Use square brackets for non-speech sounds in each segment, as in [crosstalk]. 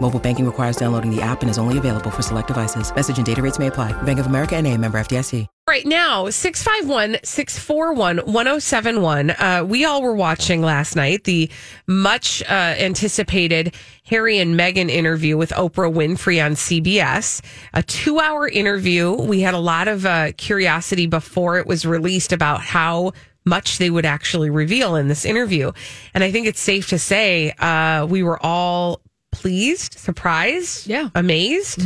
Mobile banking requires downloading the app and is only available for select devices. Message and data rates may apply. Bank of America and a member FDIC. Right now, 651 641 1071. Uh, we all were watching last night the much uh, anticipated Harry and Meghan interview with Oprah Winfrey on CBS. A two hour interview. We had a lot of uh, curiosity before it was released about how much they would actually reveal in this interview. And I think it's safe to say uh, we were all pleased, surprised, Yeah. amazed.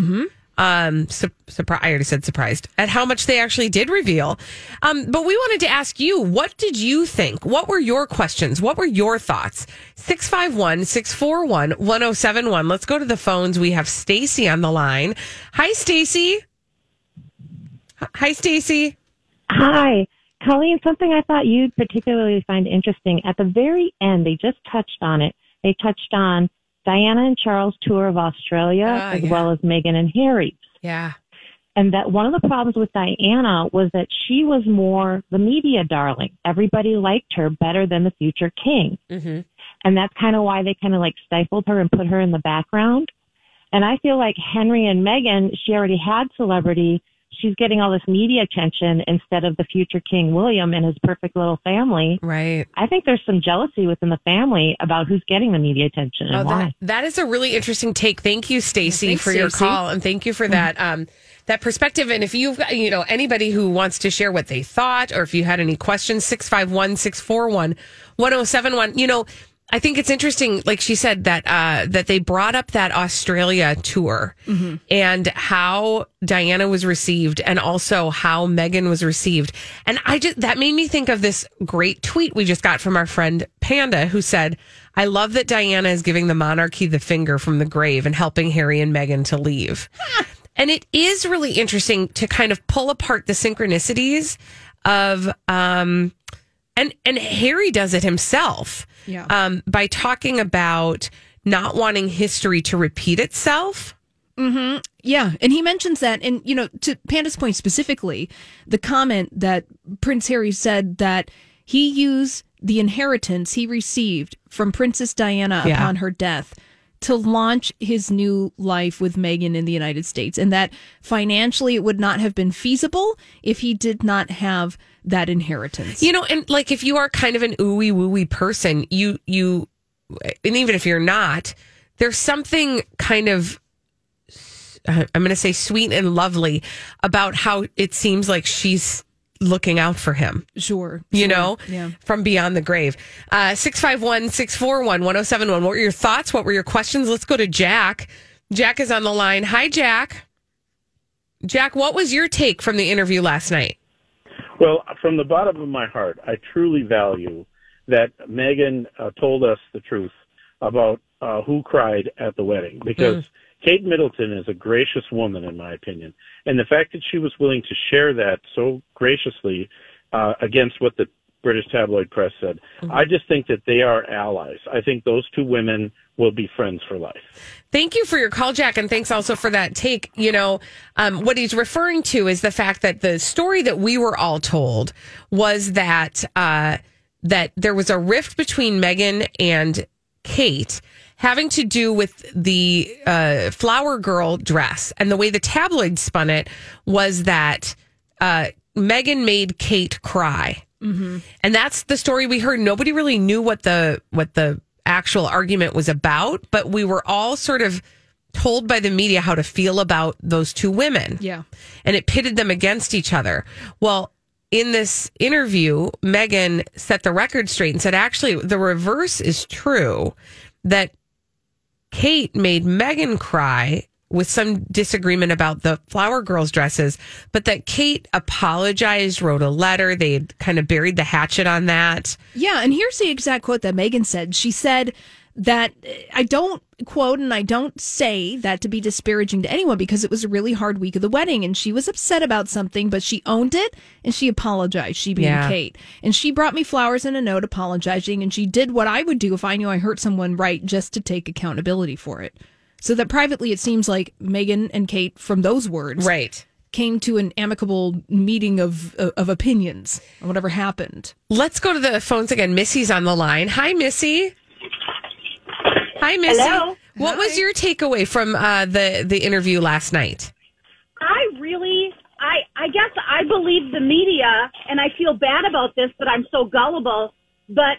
Um, su- surprised. I already said surprised at how much they actually did reveal. Um, but we wanted to ask you, what did you think? What were your questions? What were your thoughts? 651 641 1071. Let's go to the phones. We have Stacy on the line. Hi, Stacy. Hi, Stacy. Hi. Colleen, something I thought you'd particularly find interesting. At the very end, they just touched on it. They touched on Diana and Charles' tour of Australia, Ah, as yeah. well as Meghan and Harry. Yeah. And that one of the problems with Diana was that she was more the media darling. Everybody liked her better than the future king. Mm-hmm. And that's kind of why they kind of like stifled her and put her in the background. And I feel like Henry and Meghan, she already had celebrity. She's getting all this media attention instead of the future King William and his perfect little family. Right. I think there's some jealousy within the family about who's getting the media attention and Oh, why. that, that is a really interesting take. Thank you, Stacy, Thanks, for your call, and thank you for that um, that perspective. And if you've got, you know anybody who wants to share what they thought, or if you had any questions, 651 641 1071. You know, I think it's interesting, like she said, that uh, that they brought up that Australia tour and how Diana was received, and also how Meghan was received. And I just that made me think of this great tweet we just got from our friend Panda, who said, "I love that Diana is giving the monarchy the finger from the grave and helping Harry and Meghan to leave." [laughs] and it is really interesting to kind of pull apart the synchronicities of um and and Harry does it himself Yeah. um by talking about not wanting history to repeat itself Yeah, and he mentions that, and you know, to Panda's point specifically, the comment that Prince Harry said that he used the inheritance he received from Princess Diana Yeah. upon her death to launch his new life with Meghan in the United States, and that financially it would not have been feasible if he did not have that inheritance. you know and like if you are kind of an ooey wooey person you you and even if you're not there's something kind of i'm going to say sweet and lovely about how it seems like she's looking out for him Sure, you sure. know, yeah. from beyond the grave. Uh, 651 641 1071. What were your thoughts? What were your questions? Let's go to Jack. Jack is on the line. Hi, Jack. Jack, what was your take from the interview last night? Well, from the bottom of my heart, I truly value that Meghan uh, told us the truth about uh, who cried at the wedding because Kate Middleton is a gracious woman, in my opinion. And the fact that she was willing to share that so graciously uh, against what the British tabloid press said, I just think that they are allies. I think those two women will be friends for life. Thank you for your call, Jack, and thanks also for that take. You know, um, what he's referring to is the fact that the story that we were all told was that uh, that there was a rift between Meghan and Kate having to do with the uh, flower girl dress, and the way the tabloid spun it was that uh, Meghan made Kate cry. And that's the story we heard. Nobody really knew what the what the actual argument was about but we were all sort of told by the media how to feel about those two women. Yeah. and it pitted them against each other. Well in this interview meghan set the record straight and said actually the reverse is true that kate made meghan cry with some disagreement about the flower girls dresses, but that Kate apologized, wrote a letter. They kind of buried the hatchet on that. Yeah, and here's the exact quote that Meghan said. She said that I don't quote and I don't say that to be disparaging to anyone because it was a really hard week of the wedding and she was upset about something, but she owned it and she apologized, she being Yeah. Kate. And she brought me flowers and a note apologizing and she did what I would do if I knew I hurt someone right just to take accountability for it. So that privately it seems like Meghan and Kate from those words Right. came to an amicable meeting of of opinions on whatever happened. Let's go to the phones again. Missy's on the line. Hi, Missy. Hi, Missy. Hello. What was your takeaway from uh, the the interview last night? I really, I, I guess I believe the media, and I feel bad about this, but I'm so gullible. But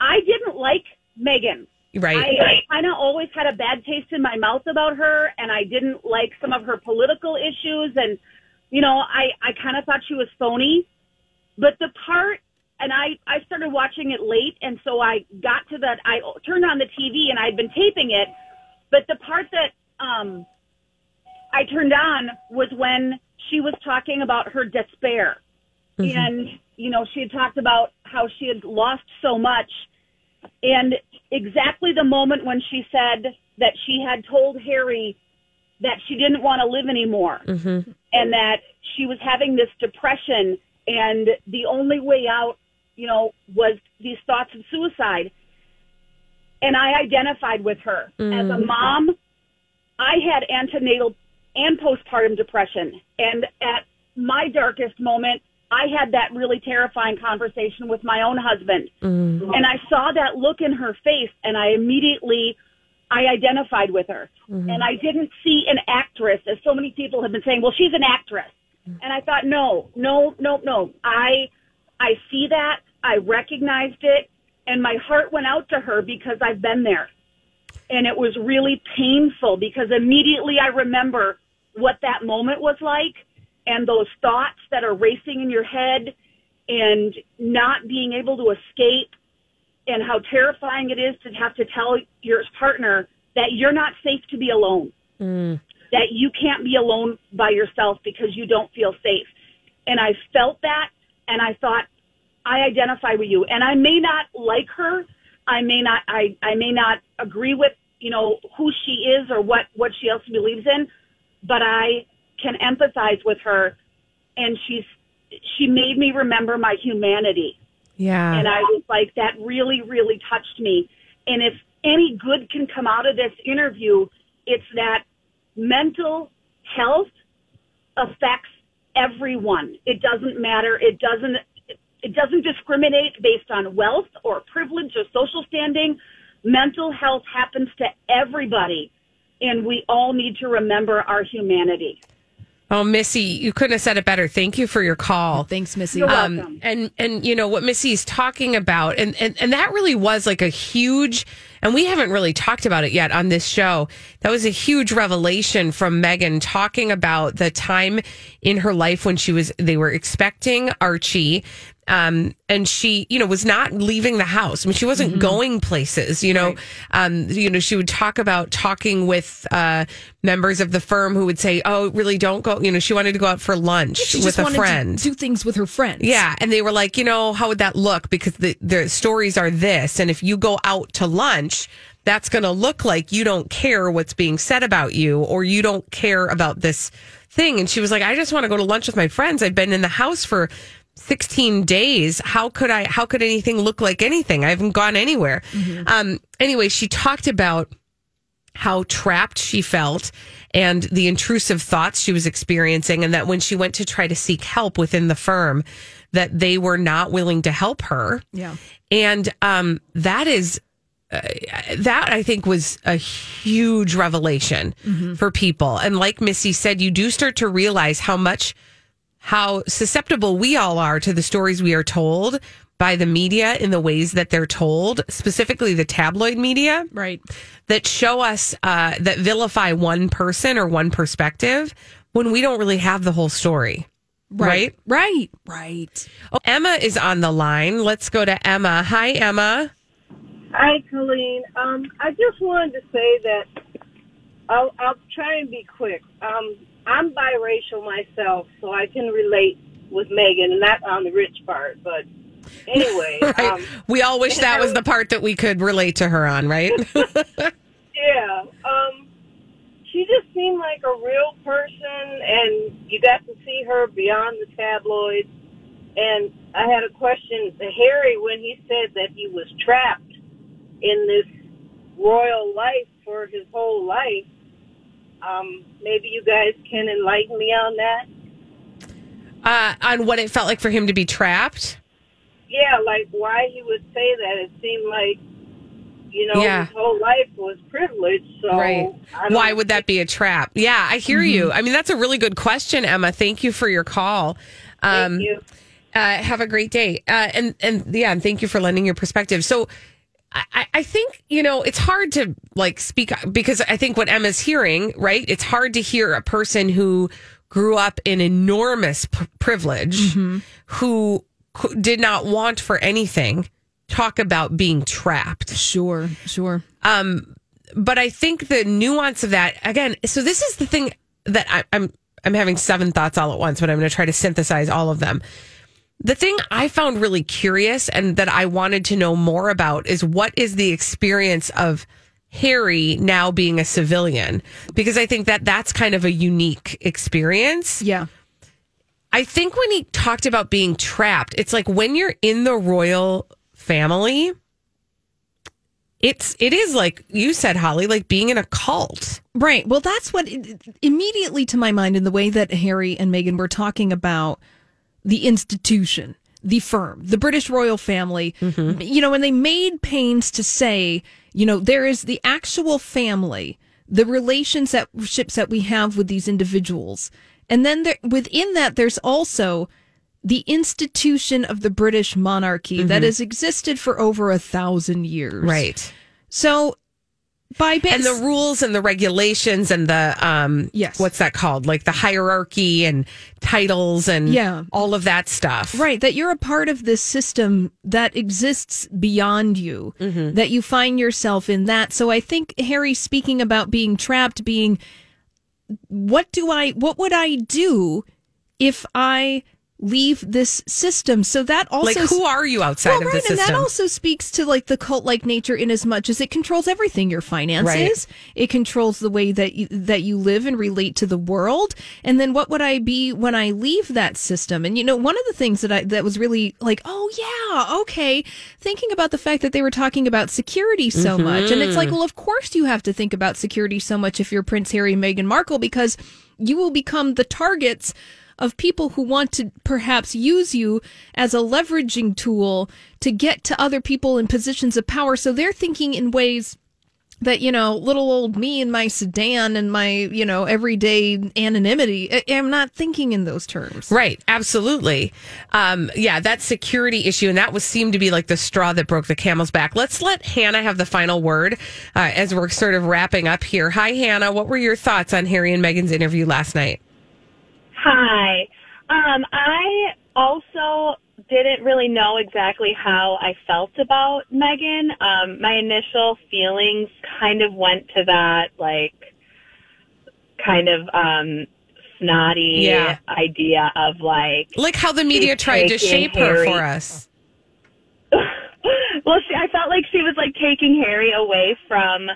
I didn't like Meghan. Right. I, I kind of always had a bad taste in my mouth about her, and I didn't like some of her political issues, and you know, I, I kind of thought she was phony. But the part, and I, I started watching it late, and so I got to that. I turned on the TV, and I'd been taping it, but the part that um, I turned on was when she was talking about her despair. And, you know, she had talked about how she had lost so much. And exactly the moment when she said that she had told Harry that she didn't want to live anymore and that she was having this depression and the only way out, you know, was these thoughts of suicide. And I identified with her. As a mm. mom, I had antenatal and postpartum depression. And at my darkest moment, I had that really terrifying conversation with my own husband. Mm. And I saw that look in her face and I immediately I identified with her. Mm-hmm. And I didn't see an actress as so many people have been saying, well, she's an actress. Mm. And I thought, no, no, no, no. I I see that. I recognized it and my heart went out to her because I've been there and it was really painful because immediately I remember what that moment was like and those thoughts that are racing in your head and not being able to escape and how terrifying it is to have to tell your partner that you're not safe to be alone. Mm. That you can't be alone by yourself because you don't feel safe. And I felt that and I thought, I identify with you. And I may not like her. I may not, I, I may not agree with, you know, who she is or what, what she else believes in, but I can empathize with her. And she's, she made me remember my humanity. Yeah. And I was like, that really, really touched me. And if any good can come out of this interview, it's that mental health affects everyone. It doesn't matter. It doesn't, it doesn't discriminate based on wealth or privilege or social standing. Mental health happens to everybody. And we all need to remember our humanity. Oh, Missy, you couldn't have said it better. Thank you for your call. Thanks, Missy. You're Um, welcome. and and you know what Missy's talking about, and, and and that really was like a huge, and we haven't really talked about it yet on this show. That was a huge revelation from Meghan talking about the time in her life when she was they were expecting Archie. Um, and she, you know, was not leaving the house. I mean, she wasn't going places, you know. Um, you know, she would talk about talking with uh, members of the firm who would say, "Oh, really, don't go." You know, she wanted to go out for lunch she with just a wanted friend. to do things with her friends. Yeah, and they were like, you know, how would that look? Because the the stories are this, and if you go out to lunch, that's going to look like you don't care what's being said about you, or you don't care about this thing. And she was like, I just want to go to lunch with my friends. I've been in the house for. 16 days how could i how could anything look like anything? I haven't gone anywhere. Um anyway she talked about how trapped she felt and the intrusive thoughts she was experiencing and that when she went to try to seek help within the firm that they were not willing to help her. Yeah. and um, that is uh, that I think was a huge revelation for people. And like Missy said, you do start to realize how much how susceptible we all are to the stories we are told by the media in the ways that they're told, specifically the tabloid media Right. that show us uh, that vilify one person or one perspective when we don't really have the whole story. Right. Right. Right. Oh, Emma is on the line. Let's go to Emma. Hi, Emma. Hi, Colleen. Um, I just wanted to say that I'll, I'll try and be quick. Um, I'm biracial myself, so I can relate with Meghan, and not on the rich part. But anyway, [laughs] Right. um, we all wish that was the [laughs] part that we could relate to her on, right? [laughs] yeah, um, she just seemed like a real person, and you got to see her beyond the tabloids. And I had a question to Harry when he said that he was trapped in this royal life for his whole life. Um, maybe you guys can enlighten me on that. uh, on what it felt like for him to be trapped. Yeah, like why he would say that. It seemed like, you know, Yeah. his whole life was privileged. So right. Why would that be a trap? Yeah, I hear you. I mean, that's a really good question, Emma. Thank you for your call. Um, Thank you. Uh, have a great day. Uh, and and yeah, and thank you for lending your perspective. So. I, I think you know it's hard to like speak because I think what Emma's hearing, right? It's hard to hear a person who grew up in enormous p- privilege, who c- did not want for anything, talk about being trapped. Sure, sure. Um, but I think the nuance of that again. So this is the thing that I, I'm I'm having seven thoughts all at once, but I'm going to try to synthesize all of them. The thing I found really curious and that I wanted to know more about is what is the experience of Harry now being a civilian because I think that that's kind of a unique experience. Yeah. I think when he talked about being trapped, it's like when you're in the royal family, it's it is like you said, Holly, like being in a cult. Right. Well, that's what immediately to my mind in the way that Harry and Meghan were talking about the institution, the firm, the British royal family. Mm-hmm. You know, and they made pains to say, you know, there is the actual family, the relationships that we have with these individuals. And then there, within that, there's also the institution of the British monarchy that mm-hmm. has existed for over a thousand years. Right. So by base, And the rules and the regulations and the um Yes. what's that called? Like the hierarchy and titles and Yeah. all of that stuff. Right, that you're a part of this system that exists beyond you, Mm-hmm. that you find yourself in that. So I think Harry speaking about being trapped, being what do I, what would I do if I leave this system? So that also Like who are you outside well, of right, the system? and that also speaks to like the cult like nature in as much as it controls everything your finances. It controls the way that you, that you live and relate to the world. And then what would i be when i leave that system? And you know one of the things that i that was really like oh yeah okay thinking about the fact that they were talking about security so mm-hmm. much. And it's like well of course you have to think about security so much if you're prince harry and meghan markle because you will become the targets of people who want to perhaps use you as a leveraging tool to get to other people in positions of power. So they're thinking in ways that, you know, little old me and my sedan and my, you know, everyday anonymity, I- I'm not thinking in those terms. Right, absolutely. Um, yeah, that security issue, and that was seemed to be like the straw that broke the camel's back. Let's let Hannah have the final word uh, as we're sort of wrapping up here. Hi, Hannah. What were your thoughts on Harry and Meghan's interview last night? Hi. Um, I also didn't really know exactly how I felt about Meghan. Um, my initial feelings kind of went to that, like, kind of um, snotty Yeah. idea of like, Like how the media tried to shape her for us. [laughs] well, she, I felt like she was like taking Harry away from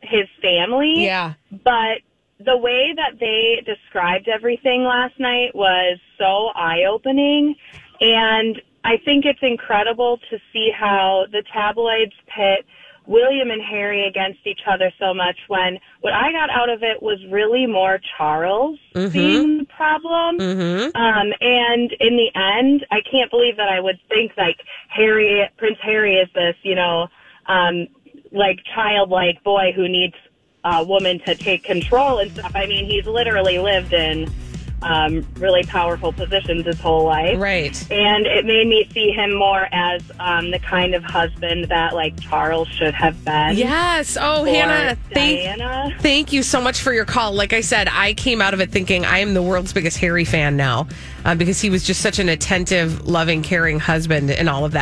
his family. Yeah. But the way that they described everything last night was so eye opening. And I think it's incredible to see how the tabloids pit William and Harry against each other so much when what I got out of it was really more Charles being the problem. Mm-hmm. Um, and in the end, I can't believe that I would think like Harry, Prince Harry is this, you know, um, like childlike boy who needs a woman to take control and stuff. I mean, he's literally lived in um, really powerful positions his whole life. Right. And it made me see him more as um, the kind of husband that like Charles should have been. Yes. Oh, Hannah, thank, Diana. thank you so much for your call. Like I said, I came out of it thinking I am the world's biggest Harry fan now uh, because he was just such an attentive, loving, caring husband and all of that.